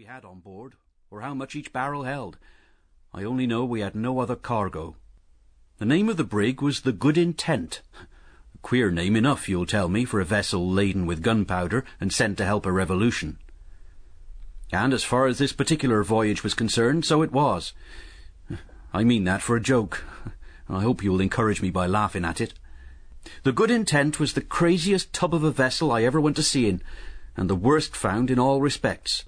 we had on board, or how much each barrel held. I only know we had no other cargo. The name of the brig was the Good Intent. A queer name enough, you'll tell me, for a vessel laden with gunpowder and sent to help a revolution. And as far as this particular voyage was concerned, so it was. I mean that for a joke. I hope you will encourage me by laughing at it. The Good Intent was the craziest tub of a vessel I ever went to sea in, and the worst found in all respects.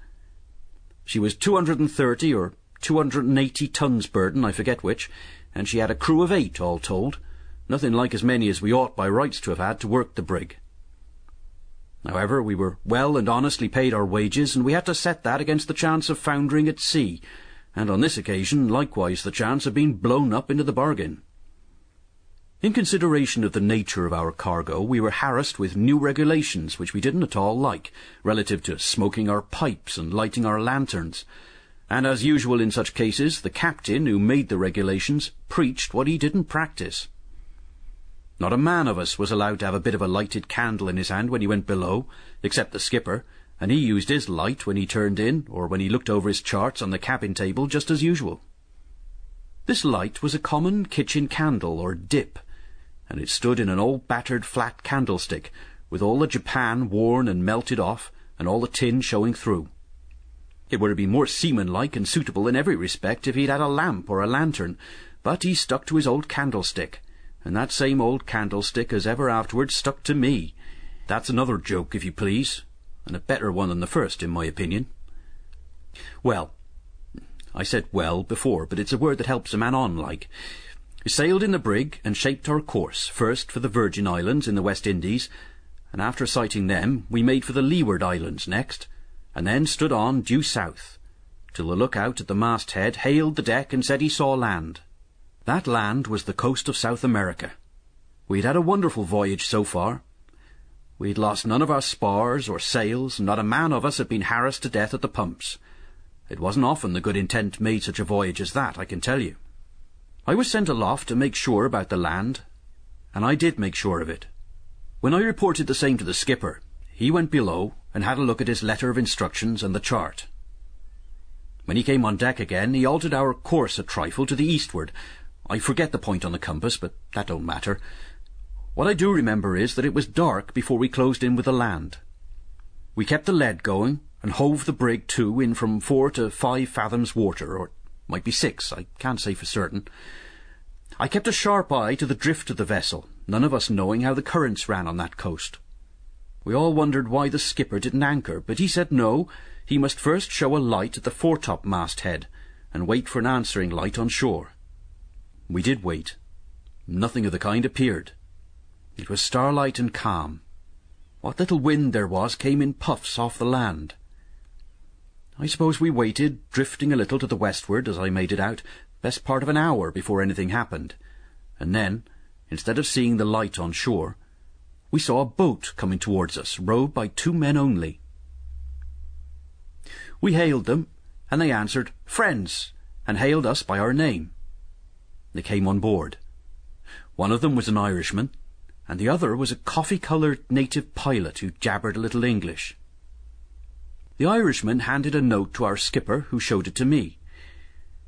She was 230 or 280 tons burden, I forget which, and she had a crew of eight, all told. Nothing like as many as we ought by rights to have had to work the brig. However, we were well and honestly paid our wages, and we had to set that against the chance of foundering at sea, and on this occasion likewise the chance of being blown up into the bargain. In consideration of the nature of our cargo, we were harassed with new regulations which we didn't at all like, relative to smoking our pipes and lighting our lanterns. And as usual in such cases, the captain who made the regulations preached what he didn't practice. Not a man of us was allowed to have a bit of a lighted candle in his hand when he went below, except the skipper, and he used his light when he turned in, or when he looked over his charts on the cabin table just as usual. This light was a common kitchen candle, or dip, and it stood in an old battered flat candlestick, with all the japan worn and melted off, and all the tin showing through. It would have been more seaman-like and suitable in every respect if he'd had a lamp or a lantern, but he stuck to his old candlestick, and that same old candlestick has ever afterwards stuck to me. That's another joke, if you please, and a better one than the first, in my opinion. Well, I said well before, but it's a word that helps a man on, like. We sailed in the brig and shaped our course, first for the Virgin Islands in the West Indies, and after sighting them, we made for the Leeward Islands next, and then stood on due south, till the lookout at the masthead hailed the deck and said he saw land. That land was the coast of South America. We'd had a wonderful voyage so far. We'd lost none of our spars or sails, and not a man of us had been harassed to death at the pumps. It wasn't often the Good Intent made such a voyage as that, I can tell you. I was sent aloft to make sure about the land, and I did make sure of it. When I reported the same to the skipper, he went below and had a look at his letter of instructions and the chart. When he came on deck again, he altered our course a trifle to the eastward, I forget the point on the compass, but that don't matter. What I do remember is that it was dark before we closed in with the land. We kept the lead going, and hove the brig to in from four to five fathoms water, or might be six, I can't say for certain. I kept a sharp eye to the drift of the vessel, none of us knowing how the currents ran on that coast. We all wondered why the skipper didn't anchor, but he said no, he must first show a light at the foretop masthead, and wait for an answering light on shore. We did wait. Nothing of the kind appeared. It was starlight and calm. What little wind there was came in puffs off the land. I suppose we waited, drifting a little to the westward, as I made it out, best part of an hour before anything happened. And then, instead of seeing the light on shore, we saw a boat coming towards us, rowed by two men only. We hailed them, and they answered, Friends, and hailed us by our name. They came on board. One of them was an Irishman, and the other was a coffee-coloured native pilot who jabbered a little English. The Irishman handed a note to our skipper, who showed it to me.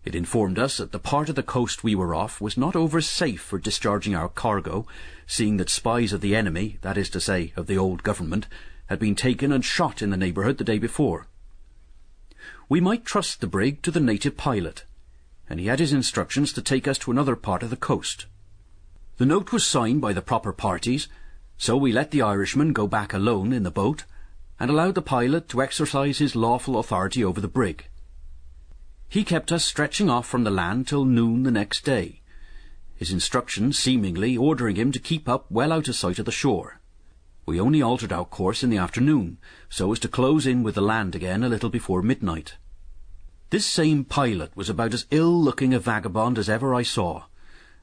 It informed us that the part of the coast we were off was not over safe for discharging our cargo, seeing that spies of the enemy, that is to say, of the old government, had been taken and shot in the neighbourhood the day before. We might trust the brig to the native pilot, and he had his instructions to take us to another part of the coast. The note was signed by the proper parties, so we let the Irishman go back alone in the boat, and allowed the pilot to exercise his lawful authority over the brig. He kept us stretching off from the land till noon the next day, his instructions seemingly ordering him to keep up well out of sight of the shore. We only altered our course in the afternoon, so as to close in with the land again a little before midnight. This same pilot was about as ill-looking a vagabond as ever I saw.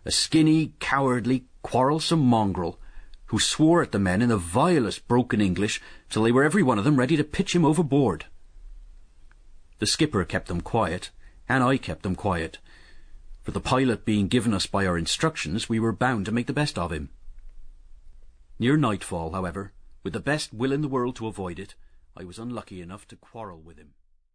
A skinny, cowardly, quarrelsome mongrel, who swore at the men in the vilest broken English till they were every one of them ready to pitch him overboard. The skipper kept them quiet, and I kept them quiet. For the pilot being given us by our instructions, we were bound to make the best of him. Near nightfall, however, with the best will in the world to avoid it, I was unlucky enough to quarrel with him.